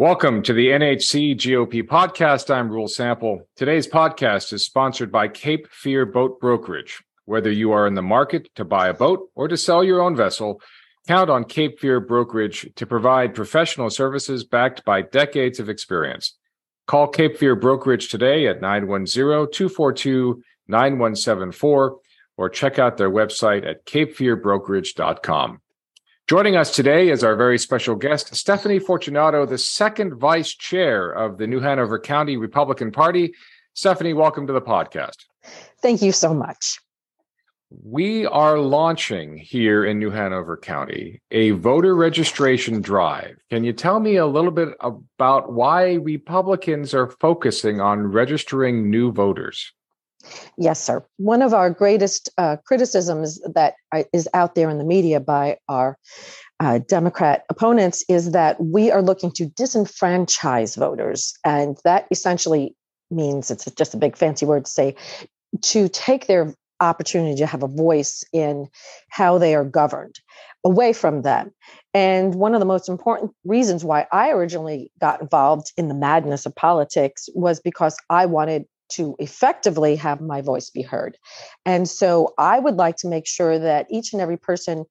Welcome to the NHC GOP podcast. I'm Rule Sample. Today's podcast is sponsored by Cape Fear Boat Brokerage. Whether you are in the market to buy a boat or to sell your own vessel, count on Cape Fear Brokerage to provide professional services backed by decades of experience. Call Cape Fear Brokerage today at 910 242 9174 or check out their website at capefearbrokerage.com. Joining us today is our very special guest, Stephanie Fortunato, the second vice chair of the New Hanover County Republican Party. Stephanie, welcome to the podcast. Thank you so much. We are launching here in New Hanover County a voter registration drive. Can you tell me a little bit about why Republicans are focusing on registering new voters? Yes, sir. One of our greatest uh, criticisms that is out there in the media by our uh, Democrat opponents is that we are looking to disenfranchise voters. And that essentially means it's just a big fancy word to say to take their opportunity to have a voice in how they are governed away from them. And one of the most important reasons why I originally got involved in the madness of politics was because I wanted to effectively have my voice be heard. And so I would like to make sure that each and every person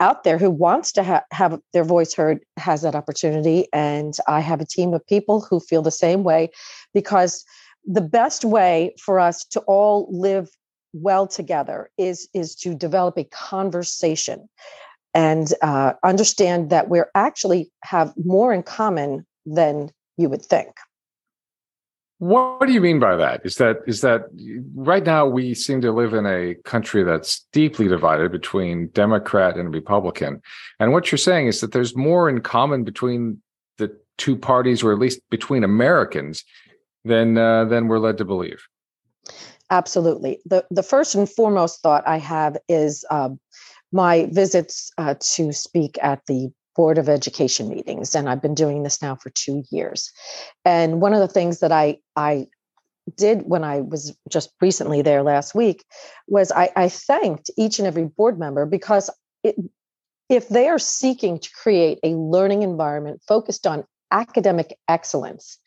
out there who wants to ha- have their voice heard has that opportunity. And I have a team of people who feel the same way because the best way for us to all live well together is is to develop a conversation and uh, understand that we're actually have more in common than you would think what, do you mean by that? Is that is that right now we seem to live in a country that's deeply divided between Democrat and Republican, and what you're saying is that there's more in common between the two parties, or at least between Americans, than uh, than we're led to believe. Absolutely. the The first and foremost thought I have is uh, my visits uh, to speak at the Board of Education meetings, and I've been doing this now for two years. And one of the things that I I did when I was just recently there last week was I, I thanked each and every board member because it, if they are seeking to create a learning environment focused on academic excellence,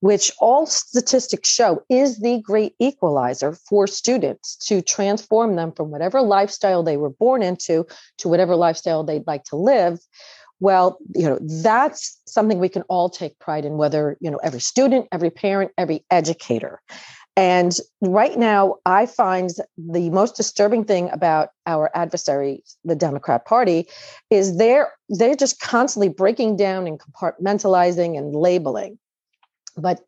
which all statistics show is the great equalizer for students to transform them from whatever lifestyle they were born into to whatever lifestyle they'd like to live well you know that's something we can all take pride in whether you know every student every parent every educator. And right now i find the most disturbing thing about our adversary the democrat party is they're they're just constantly breaking down and compartmentalizing and labeling. But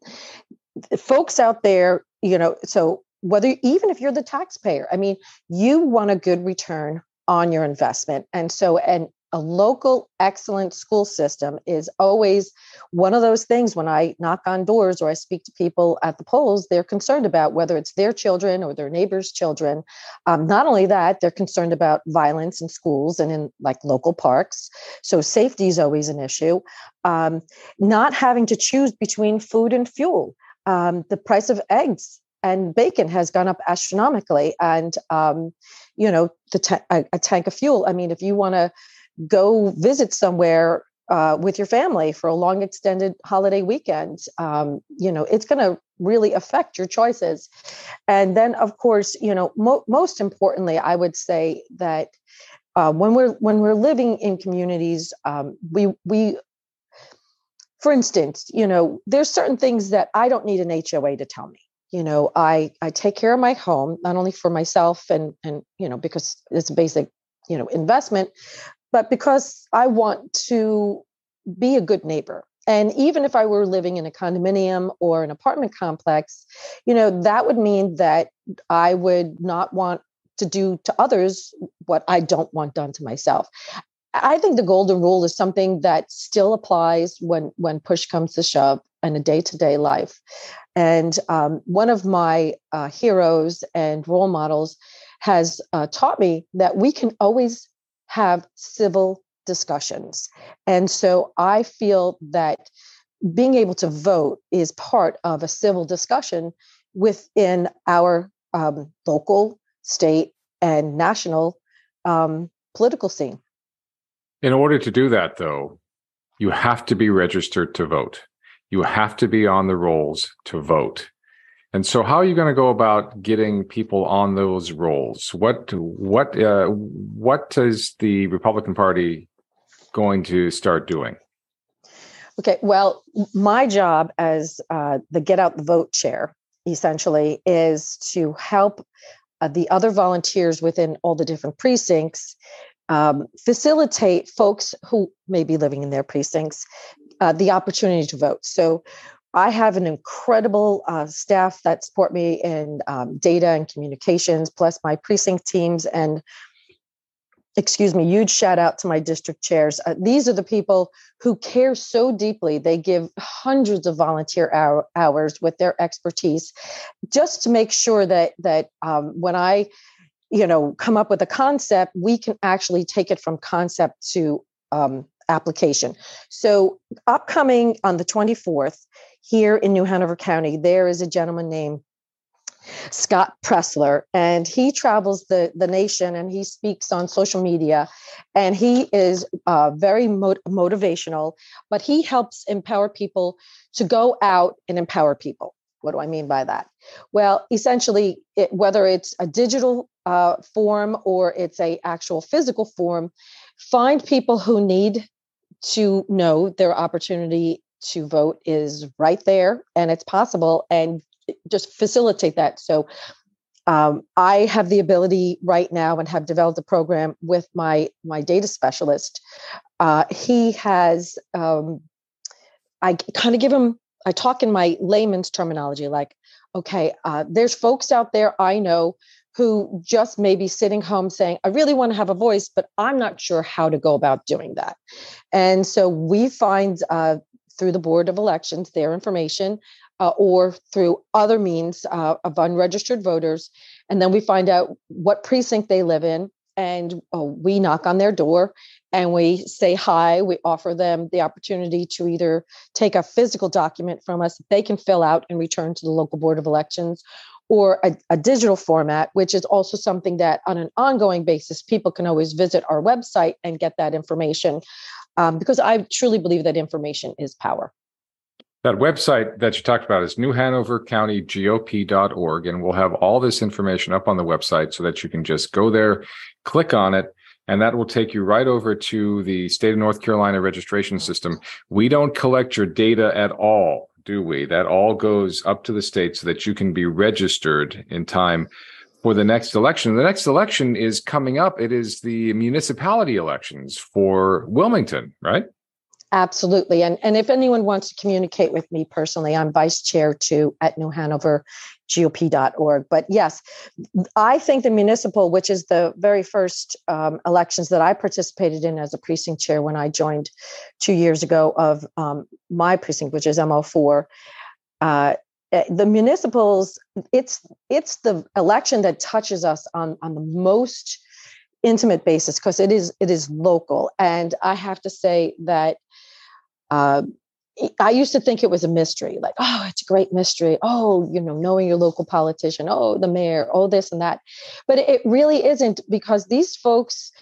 folks out there you know so whether even if you're the taxpayer i mean you want a good return on your investment. And so and a local excellent school system is always one of those things when I knock on doors or I speak to people at the polls, they're concerned about whether it's their children or their neighbors' children. Um, not only that, they're concerned about violence in schools and in like local parks. So safety is always an issue. Um, not having to choose between food and fuel. Um, the price of eggs and bacon has gone up astronomically and um, you know the a, tank of fuel i mean if you want to go visit somewhere uh, with your family for a long extended holiday weekend. Um, you know it's going to really affect your choices. And then of course you know mo- most importantly i would say that uh, when we're when we're living in communities um, we we for instance you know there's certain things that i don't need an hoa to tell me. You know i i take care of my home not only for myself and and you know because it's a basic you know investment but because I want to be a good neighbor. And even if I were living in a condominium or an apartment complex, you know, that would mean that I would not want to do to others what I don't want done to myself. I think the golden rule is something that still applies when when push comes to shove in a day to day life. And um, one of my uh, heroes and role models has uh, taught me that we can always have civil discussions. And so I feel that being able to vote is part of a civil discussion within our um, local, state, and national um, political scene. In order to do that, though, you have to be registered to vote. You have to be on the rolls to vote. And so, how are you going to go about getting people on those rolls? What what uh, what is the Republican Party going to start doing? Okay, well, my job as uh, the Get Out the Vote chair essentially is to help uh, the other volunteers within all the different precincts um, facilitate folks who may be living in their precincts uh, the opportunity to vote. So I have an incredible uh, staff that support me in um, data and communications, plus my precinct teams. And excuse me, huge shout out to my district chairs. Uh, these are the people who care so deeply. They give hundreds of volunteer hour, hours with their expertise, just to make sure that that um, when I, you know, come up with a concept, we can actually take it from concept to um, application. So, upcoming on the 24th here in New Hanover County, there is a gentleman named Scott Presler, and he travels the, the nation and he speaks on social media. And he is uh, very mo- motivational, but he helps empower people to go out and empower people. What do I mean by that? Well, essentially, it, whether it's a digital uh, form or it's a actual physical form, find people who need to know their opportunity to vote is right there and it's possible and just facilitate that. So um, I have the ability right now and have developed a program with my my data specialist. Uh, he has um, I kind of give him I talk in my layman's terminology like okay uh, there's folks out there I know who just may be sitting home saying, I really want to have a voice, but I'm not sure how to go about doing that. And so we find uh, through the Board of Elections their information uh, or through other means uh, of unregistered voters. And then we find out what precinct they live in. And uh, we knock on their door and we say hi. We offer them the opportunity to either take a physical document from us that they can fill out and return to the local Board of Elections, or a, a, digital format, which is also something that on an ongoing basis, people can always visit our website and get that information. Um, because I truly believe that information is power. That website that you talked about is newhanovercountygop.org, and we'll have all this information up on the website so that you can just go there, click on it, and that will take you right over to the state of North Carolina registration system. We don't collect your data at all do we? That all goes up to the state so that you can be registered in time for the next election. The next election is coming up. It is the municipality elections for Wilmington, right? Absolutely. And, and if anyone wants to communicate with me personally, I'm vice chair too at New Hanover gop.org. But yes, I think the municipal, which is the very first um, elections that I participated in as a precinct chair when I joined two years ago of um, my precinct, which is MO4. Uh, eh, the municipals, it's it's the election that touches us on on the most intimate basis because it is it is local, and I have to say that uh, I used to think it was a mystery, like, oh, it's a great mystery. Oh, you know, knowing your local politician, oh, the mayor, oh, this and that. But it really isn't because these folks,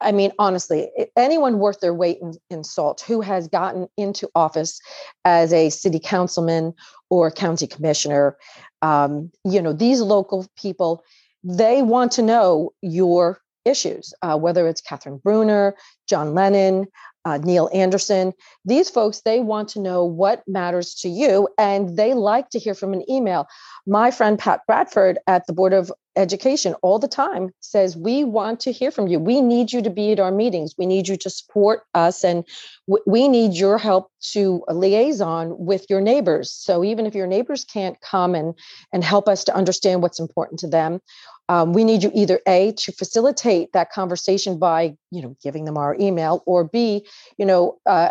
I mean, honestly, anyone worth their weight in, in salt who has gotten into office as a city councilman or county commissioner, um, you know, these local people, they want to know your issues, uh, whether it's Catherine Bruner, John Lennon, uh, Neil Anderson. These folks, they want to know what matters to you, and they like to hear from an email. My friend Pat Bradford at the Board of Education all the time says, We want to hear from you. We need you to be at our meetings. We need you to support us, and w- we need your help to liaison with your neighbors. So even if your neighbors can't come and, and help us to understand what's important to them, um, we need you either a to facilitate that conversation by you know giving them our email or b you know uh,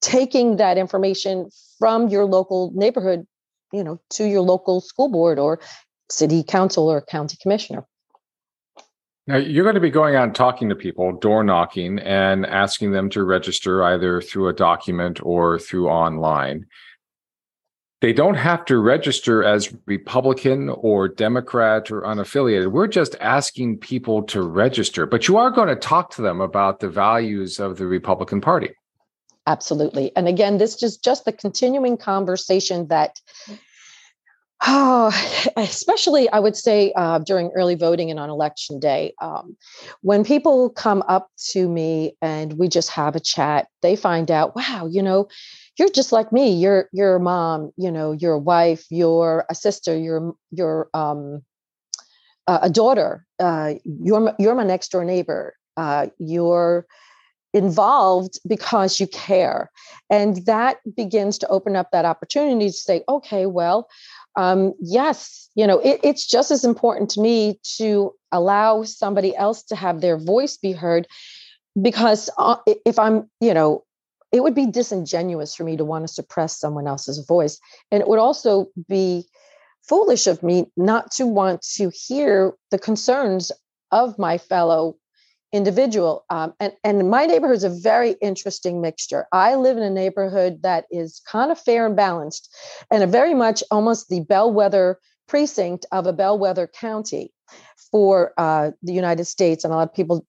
taking that information from your local neighborhood you know to your local school board or city council or county commissioner. Now you're going to be going out and talking to people door knocking and asking them to register either through a document or through online they don't have to register as Republican or Democrat or unaffiliated. We're just asking people to register, but you are going to talk to them about the values of the Republican Party. absolutely. And again, this is just the continuing conversation that Oh, especially I would say uh, during early voting and on election day, um, when people come up to me and we just have a chat, they find out, wow, you know, you're just like me. You're you're a mom, you know, you're a wife, you're a sister, you're you're um, a daughter. Uh, you're you're my next door neighbor. Uh, you're involved because you care, and that begins to open up that opportunity to say, okay, well um, yes, you know, it, it's just as important to me to allow somebody else to have their voice be heard because uh, if I'm, you know, it would be disingenuous for me to want to suppress someone else's voice. And it would also be foolish of me not to want to hear the concerns of my fellow individual. Um, and, and my neighborhood is a very interesting mixture. I live in a neighborhood that is kind of fair and balanced and a very much almost the bellwether precinct of a bellwether county for uh, the United States. And a lot of people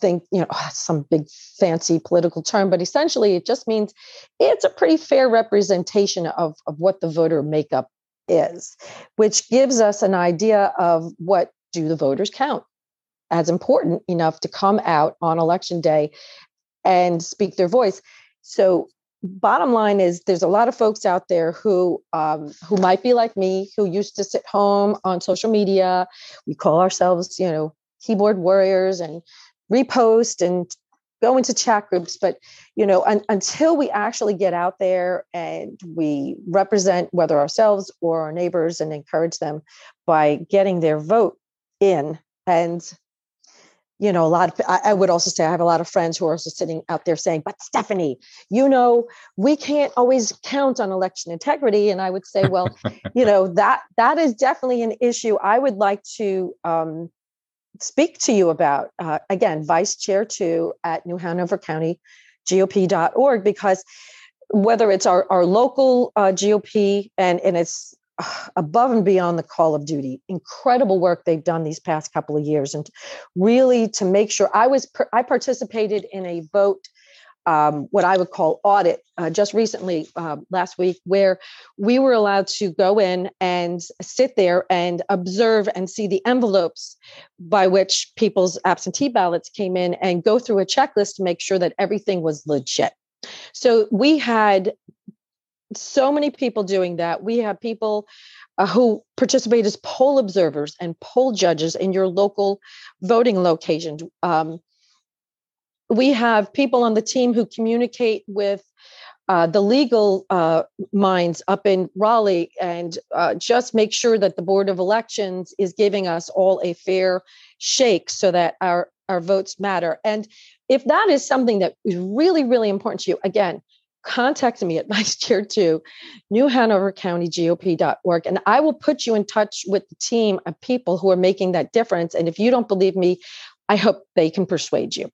think, you know, oh, some big fancy political term, but essentially it just means it's a pretty fair representation of, of what the voter makeup is, which gives us an idea of what do the voters count as important enough to come out on election day and speak their voice. So bottom line is there's a lot of folks out there who um, who might be like me who used to sit home on social media we call ourselves you know keyboard warriors and repost and go into chat groups but you know un- until we actually get out there and we represent whether ourselves or our neighbors and encourage them by getting their vote in and you know, a lot of, I, I would also say I have a lot of friends who are also sitting out there saying, but Stephanie, you know, we can't always count on election integrity. And I would say, well, you know, that, that is definitely an issue I would like to um, speak to you about. Uh, again, vice chair two at New Hanover County GOP.org, because whether it's our, our local uh, GOP and, and it's above and beyond the call of duty incredible work they've done these past couple of years and really to make sure i was i participated in a vote um, what I would call audit uh, just recently uh, last week, where we were allowed to go in and sit there and observe and see the envelopes by which people's absentee ballots came in and go through a checklist to make sure that everything was legit. So we had so many people doing that. We have people uh, who participate as poll observers and poll judges in your local voting locations. Um, we have people on the team who communicate with uh, the legal uh, minds up in Raleigh and uh, just make sure that the Board of Elections is giving us all a fair shake so that our, our votes matter. And if that is something that is really, really important to you, again, contact me at vice chair two, New Hanover County GOP.org, and I will put you in touch with the team of people who are making that difference. And if you don't believe me, I hope they can persuade you.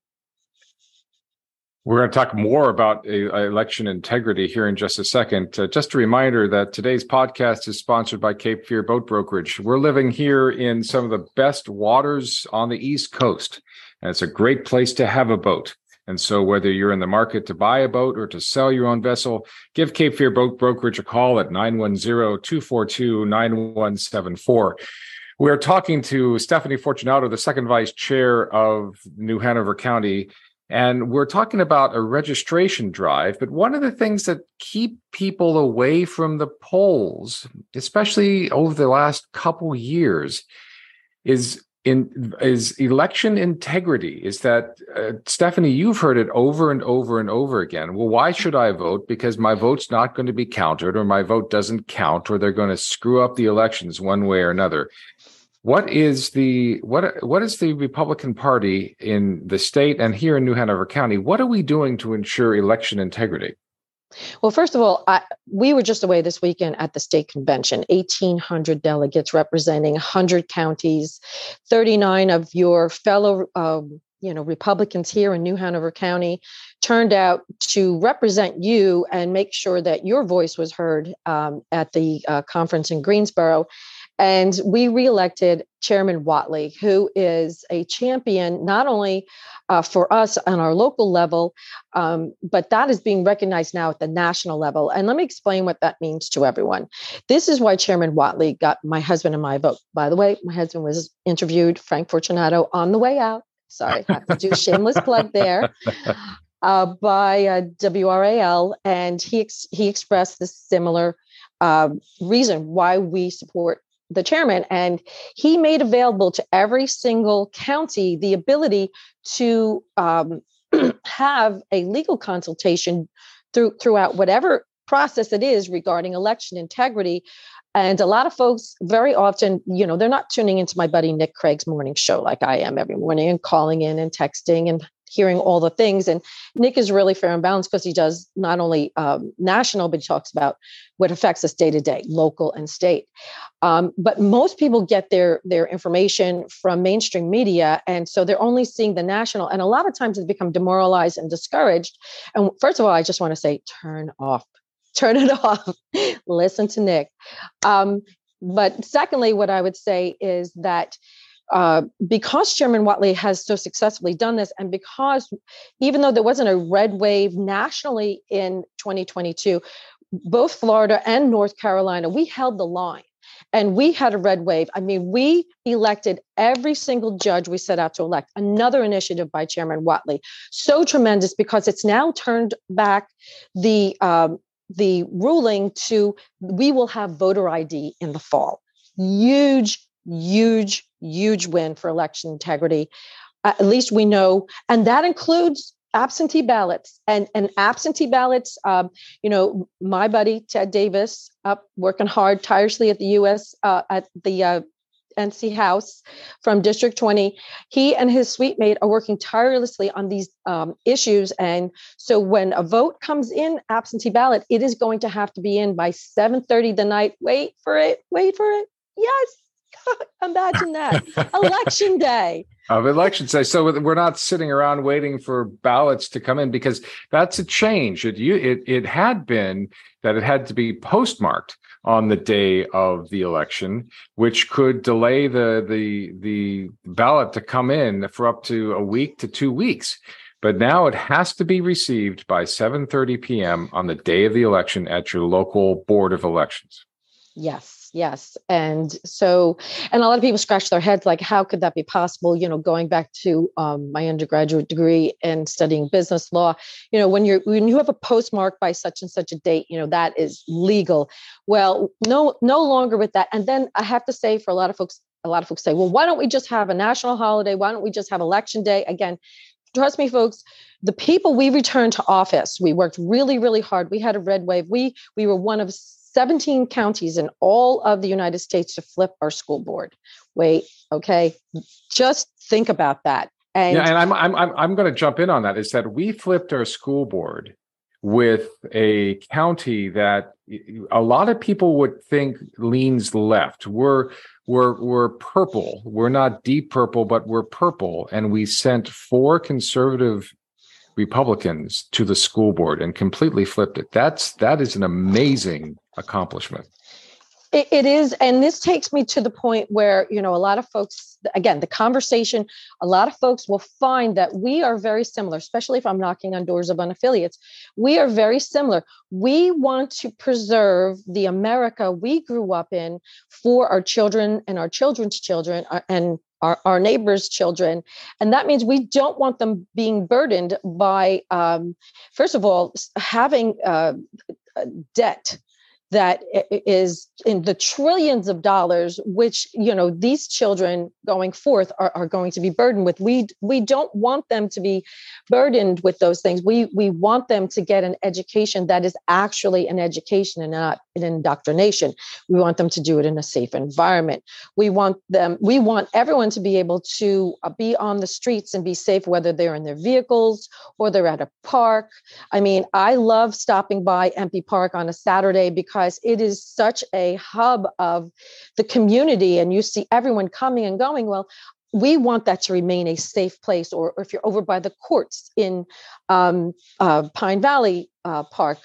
We're going to talk more about election integrity here in just a second. Uh, just a reminder that today's podcast is sponsored by Cape Fear Boat Brokerage. We're living here in some of the best waters on the East Coast, and it's a great place to have a boat. And so, whether you're in the market to buy a boat or to sell your own vessel, give Cape Fear Boat Brokerage a call at 910 242 9174. We are talking to Stephanie Fortunato, the second vice chair of New Hanover County, and we're talking about a registration drive. But one of the things that keep people away from the polls, especially over the last couple years, is in is election integrity is that uh, stephanie you've heard it over and over and over again well why should i vote because my vote's not going to be counted or my vote doesn't count or they're going to screw up the elections one way or another what is the what what is the republican party in the state and here in new hanover county what are we doing to ensure election integrity well, first of all, I, we were just away this weekend at the state convention, 1,800 delegates representing 100 counties, 39 of your fellow. Um, you know, Republicans here in New Hanover County turned out to represent you and make sure that your voice was heard um, at the uh, conference in Greensboro. And we reelected Chairman Whatley, who is a champion not only uh, for us on our local level, um, but that is being recognized now at the national level. And let me explain what that means to everyone. This is why Chairman Whatley got my husband and my vote. By the way, my husband was interviewed, Frank Fortunato, on the way out. Sorry, I have to do a shameless plug there. Uh, by uh, WRAL, and he ex- he expressed this similar uh, reason why we support the chairman. And he made available to every single county the ability to um, have a legal consultation through, throughout whatever process it is regarding election integrity. And a lot of folks very often, you know, they're not tuning into my buddy Nick Craig's morning show like I am every morning and calling in and texting and hearing all the things. And Nick is really fair and balanced because he does not only um, national, but he talks about what affects us day to day, local and state. Um, but most people get their their information from mainstream media, and so they're only seeing the national. And a lot of times, they become demoralized and discouraged. And first of all, I just want to say, turn off. Turn it off. Listen to Nick. Um, but secondly, what I would say is that uh, because Chairman Whatley has so successfully done this, and because even though there wasn't a red wave nationally in 2022, both Florida and North Carolina, we held the line and we had a red wave. I mean, we elected every single judge we set out to elect. Another initiative by Chairman Whatley, so tremendous because it's now turned back the um, the ruling to we will have voter ID in the fall. Huge, huge, huge win for election integrity. Uh, at least we know, and that includes absentee ballots and and absentee ballots. Um, you know, my buddy Ted Davis up working hard tirelessly at the U.S. Uh, at the uh, NC House from District 20. He and his suite mate are working tirelessly on these um, issues. And so when a vote comes in absentee ballot, it is going to have to be in by 7:30 the night. Wait for it. Wait for it. Yes. Imagine that. election day. Of election day. So we're not sitting around waiting for ballots to come in because that's a change. It you it it had been that it had to be postmarked on the day of the election, which could delay the the the ballot to come in for up to a week to two weeks. But now it has to be received by 7:30 p.m. on the day of the election at your local board of elections. Yes yes and so and a lot of people scratch their heads like how could that be possible? You know going back to um, my undergraduate degree and studying business law you know when you're when you have a postmark by such and such a date you know that is legal. Well no no longer with that and then i have to say for a lot of folks a lot of folks say well why don't we just have a national holiday? Why don't we just have election day? Again trust me folks the people we returned to office we worked really really hard. We had a red wave. We we were one of 17 counties in all of the United States to flip our school board. Wait, okay, just think about that. And yeah, and I'm I'm I'm, I'm going to jump in on that. Is that we flipped our school board with a county that a lot of people would think leans left. We're we're we're purple. We're not deep purple, but we're purple, and we sent four conservative Republicans to the school board and completely flipped it. That's that is an amazing accomplishment. It, it is, and this takes me to the point where you know a lot of folks. Again, the conversation. A lot of folks will find that we are very similar, especially if I'm knocking on doors of unaffiliates. We are very similar. We want to preserve the America we grew up in for our children and our children's children, uh, and our, our neighbors' children. And that means we don't want them being burdened by, um, first of all, having uh, debt that is in the trillions of dollars which you know these children going forth are, are going to be burdened with. We we don't want them to be burdened with those things. We we want them to get an education that is actually an education and not an indoctrination. We want them to do it in a safe environment. We want them we want everyone to be able to uh, be on the streets and be safe whether they're in their vehicles or they're at a park. I mean i love stopping by Empie park on a saturday because because it is such a hub of the community and you see everyone coming and going. Well, we want that to remain a safe place. Or, or if you're over by the courts in um, uh, Pine Valley uh, Park,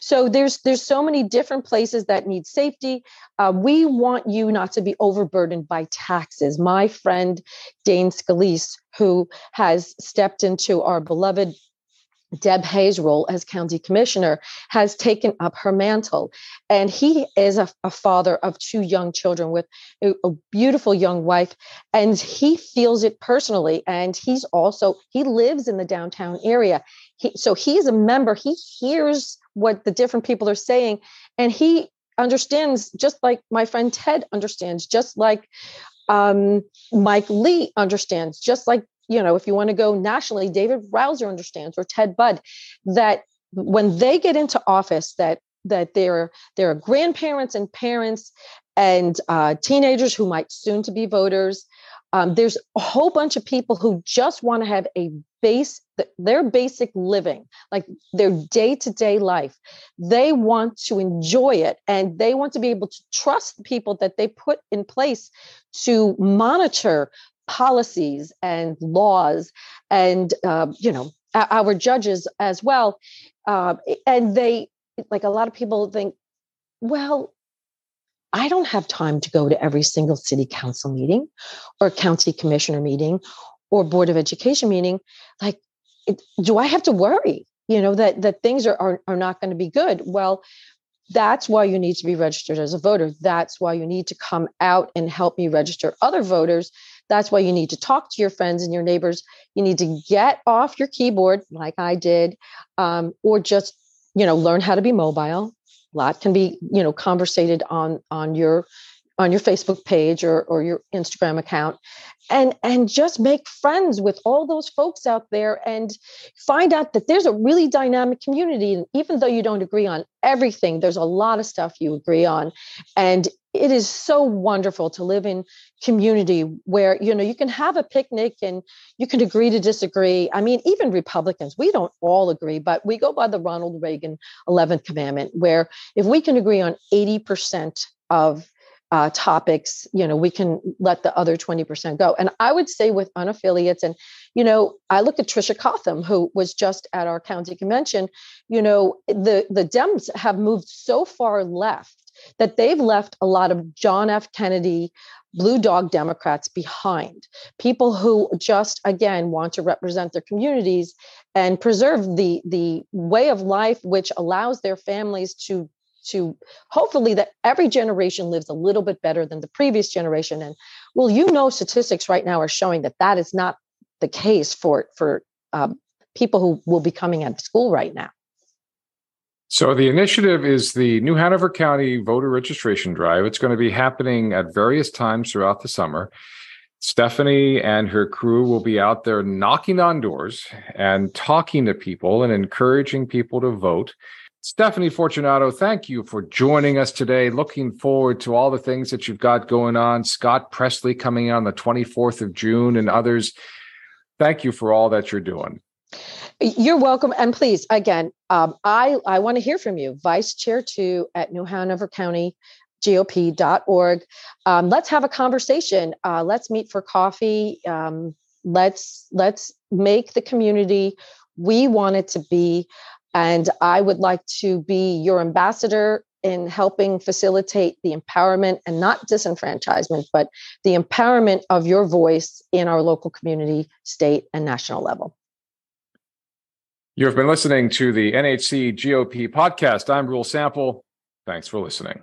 So there's there's so many different places that need safety. Uh, we want you not to be overburdened by taxes. My friend Dane Scalise, who has stepped into our beloved Deb Hays' role as county commissioner has taken up her mantle. And he is a, a father of two young children with a, a, beautiful young wife. And he feels it personally. And he's also, he lives in the downtown area. He, so he's a member. He hears what the different people are saying. And he understands, just like my friend Ted understands, just like um, Mike Lee understands, just like you know, if you want to go nationally, David Rouzer understands or Ted Budd that when they get into office, that that there there are grandparents and parents and uh, teenagers who might soon to be voters. Um, there's a whole bunch of people who just want to have a base their basic living like their day-to-day life they want to enjoy it and they want to be able to trust the people that they put in place to monitor policies and laws and uh, you know our judges as well uh, and they like a lot of people think well i don't have time to go to every single city council meeting or county commissioner meeting or board of education meeting. Like it, do i have to worry you know that that things are are, are not going to be good? Well that's why you need to be registered as a voter. That's why you need to come out and help me register other voters that's why you need to talk to your friends and your neighbors. You need to get off your keyboard, like I did, um, or just you know learn how to be mobile. A lot can be you know conversated on on your on your Facebook page or or your Instagram account, and and just make friends with all those folks out there and find out that there's a really dynamic community and even though you don't agree on everything there's a lot of stuff you agree on and it is so wonderful to live in community where you know you can have a picnic and you can agree to disagree i mean even republicans we don't all agree but we go by the ronald reagan 11th commandment where if we can agree on 80% of uh, topics, you know, we can let the other 20% go. And I would say with unaffiliates, and, you know, I look at Tricia Cotham, who was just at our county convention, you know, the, the Dems have moved so far left that they've left a lot of John F. Kennedy blue dog Democrats behind. People who just again want to represent their communities and preserve the the way of life which allows their families to to hopefully that every generation lives a little bit better than the previous generation and well you know statistics right now are showing that that is not the case for for um, people who will be coming out of school right now so the initiative is the New Hanover County voter registration drive. It's going to be happening at various times throughout the summer. Stephanie and her crew will be out there knocking on doors and talking to people and encouraging people to vote. Stephanie Fortunato, thank you for joining us today. Looking forward to all the things that you've got going on. Scott Presler coming on the 24th of June and others. Thank you for all that you're doing. You're welcome. And please, again, um, I, I want to hear from you. Vice Chair 2 at New Hanover County GOP.org. Um, let's have a conversation. Uh, let's meet for coffee. Um, let's let's make the community we want it to be. And I would like to be your ambassador in helping facilitate the empowerment and not disenfranchisement, but the empowerment of your voice in our local community, state, and national level. You have been listening to the NHC GOP podcast. I'm Rule Sample. Thanks for listening.